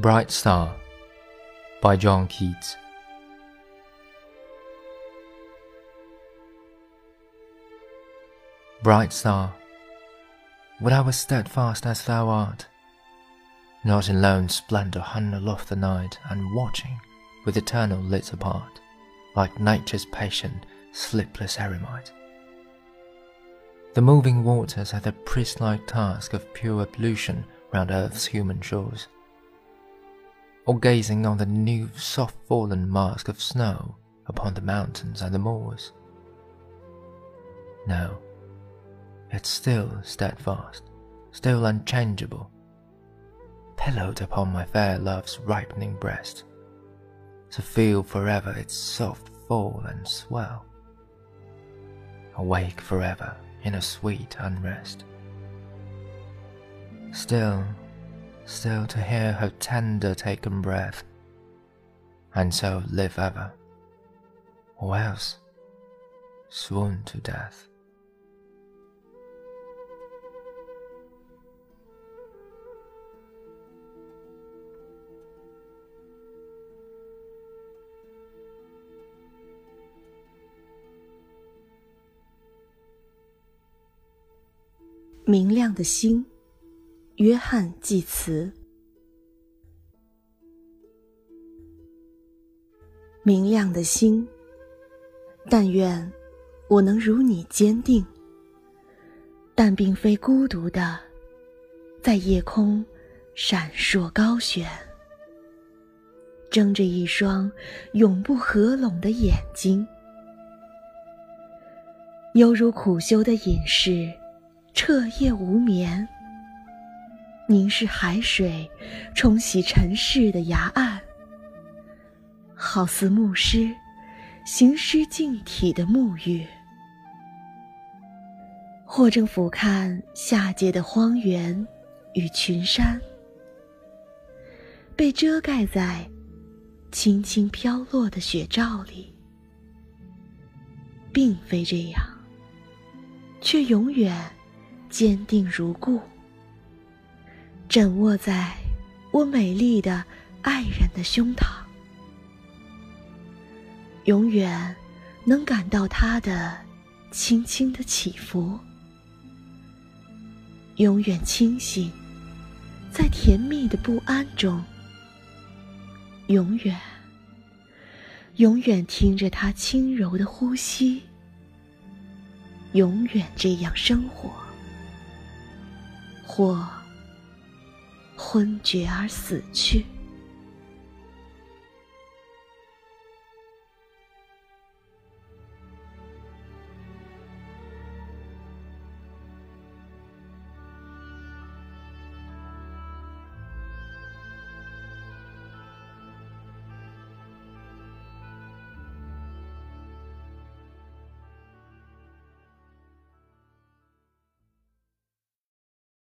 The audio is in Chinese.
Bright Star by John Keats. Bright star, would I were steadfast as thou art, not in lone splendour hung aloft the night, and watching, with eternal lids apart, like nature's patient, sleepless eremite. The moving waters had the priest-like task of pure ablution round earth's human shores, or gazing on the new soft-fallen mask of snow upon the mountains and the moors. No, it's still steadfast, still unchangeable, pillowed upon my fair love's ripening breast, to feel forever its soft fall and swell, awake forever in a sweet unrest. Still, still to hear her tender taken breath, and so live ever, or else swoon to death. 明亮的星， 约翰·济慈。明亮的星，但愿我能如你坚定，但并非孤独的，在夜空闪烁高悬，睁着一双永不合拢的眼睛，犹如苦修的隐士。彻夜无眠，凝视海水冲洗尘世的崖岸，好似牧师行尸净体的沐浴；或正俯瞰下界的荒原与群山，被遮盖在轻轻飘落的雪罩里，并非这样，却永远。坚定如故，枕卧在我美丽的爱人的胸膛，永远能感到他的轻轻的起伏，永远清醒在甜蜜的不安中，永远，永远听着他轻柔的呼吸，永远这样生活。或昏厥而死去。